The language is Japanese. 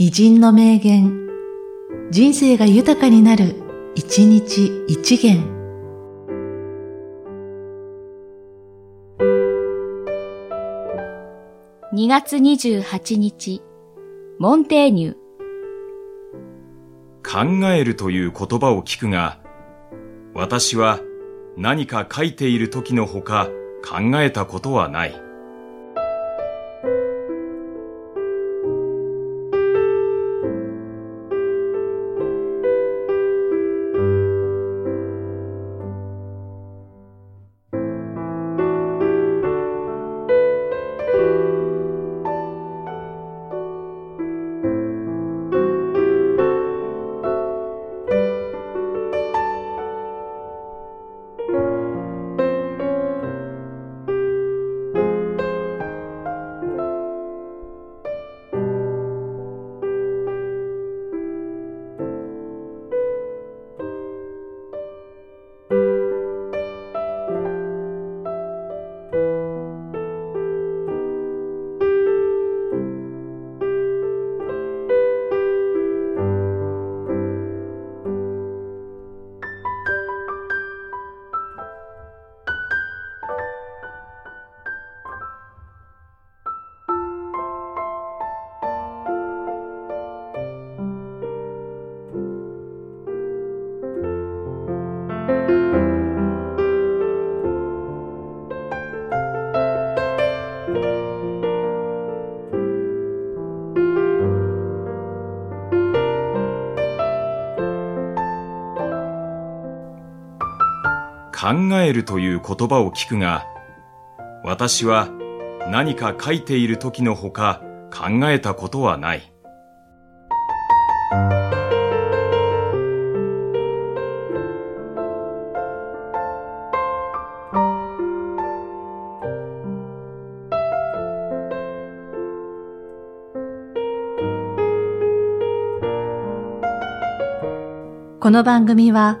偉人の名言、人生が豊かになる、一日一元。2月28日、モンテーニュ。考えるという言葉を聞くが、私は何か書いている時のほか考えたことはない。考えるという言葉を聞くが、私は何か書いている時のほか考えたことはない。この番組は、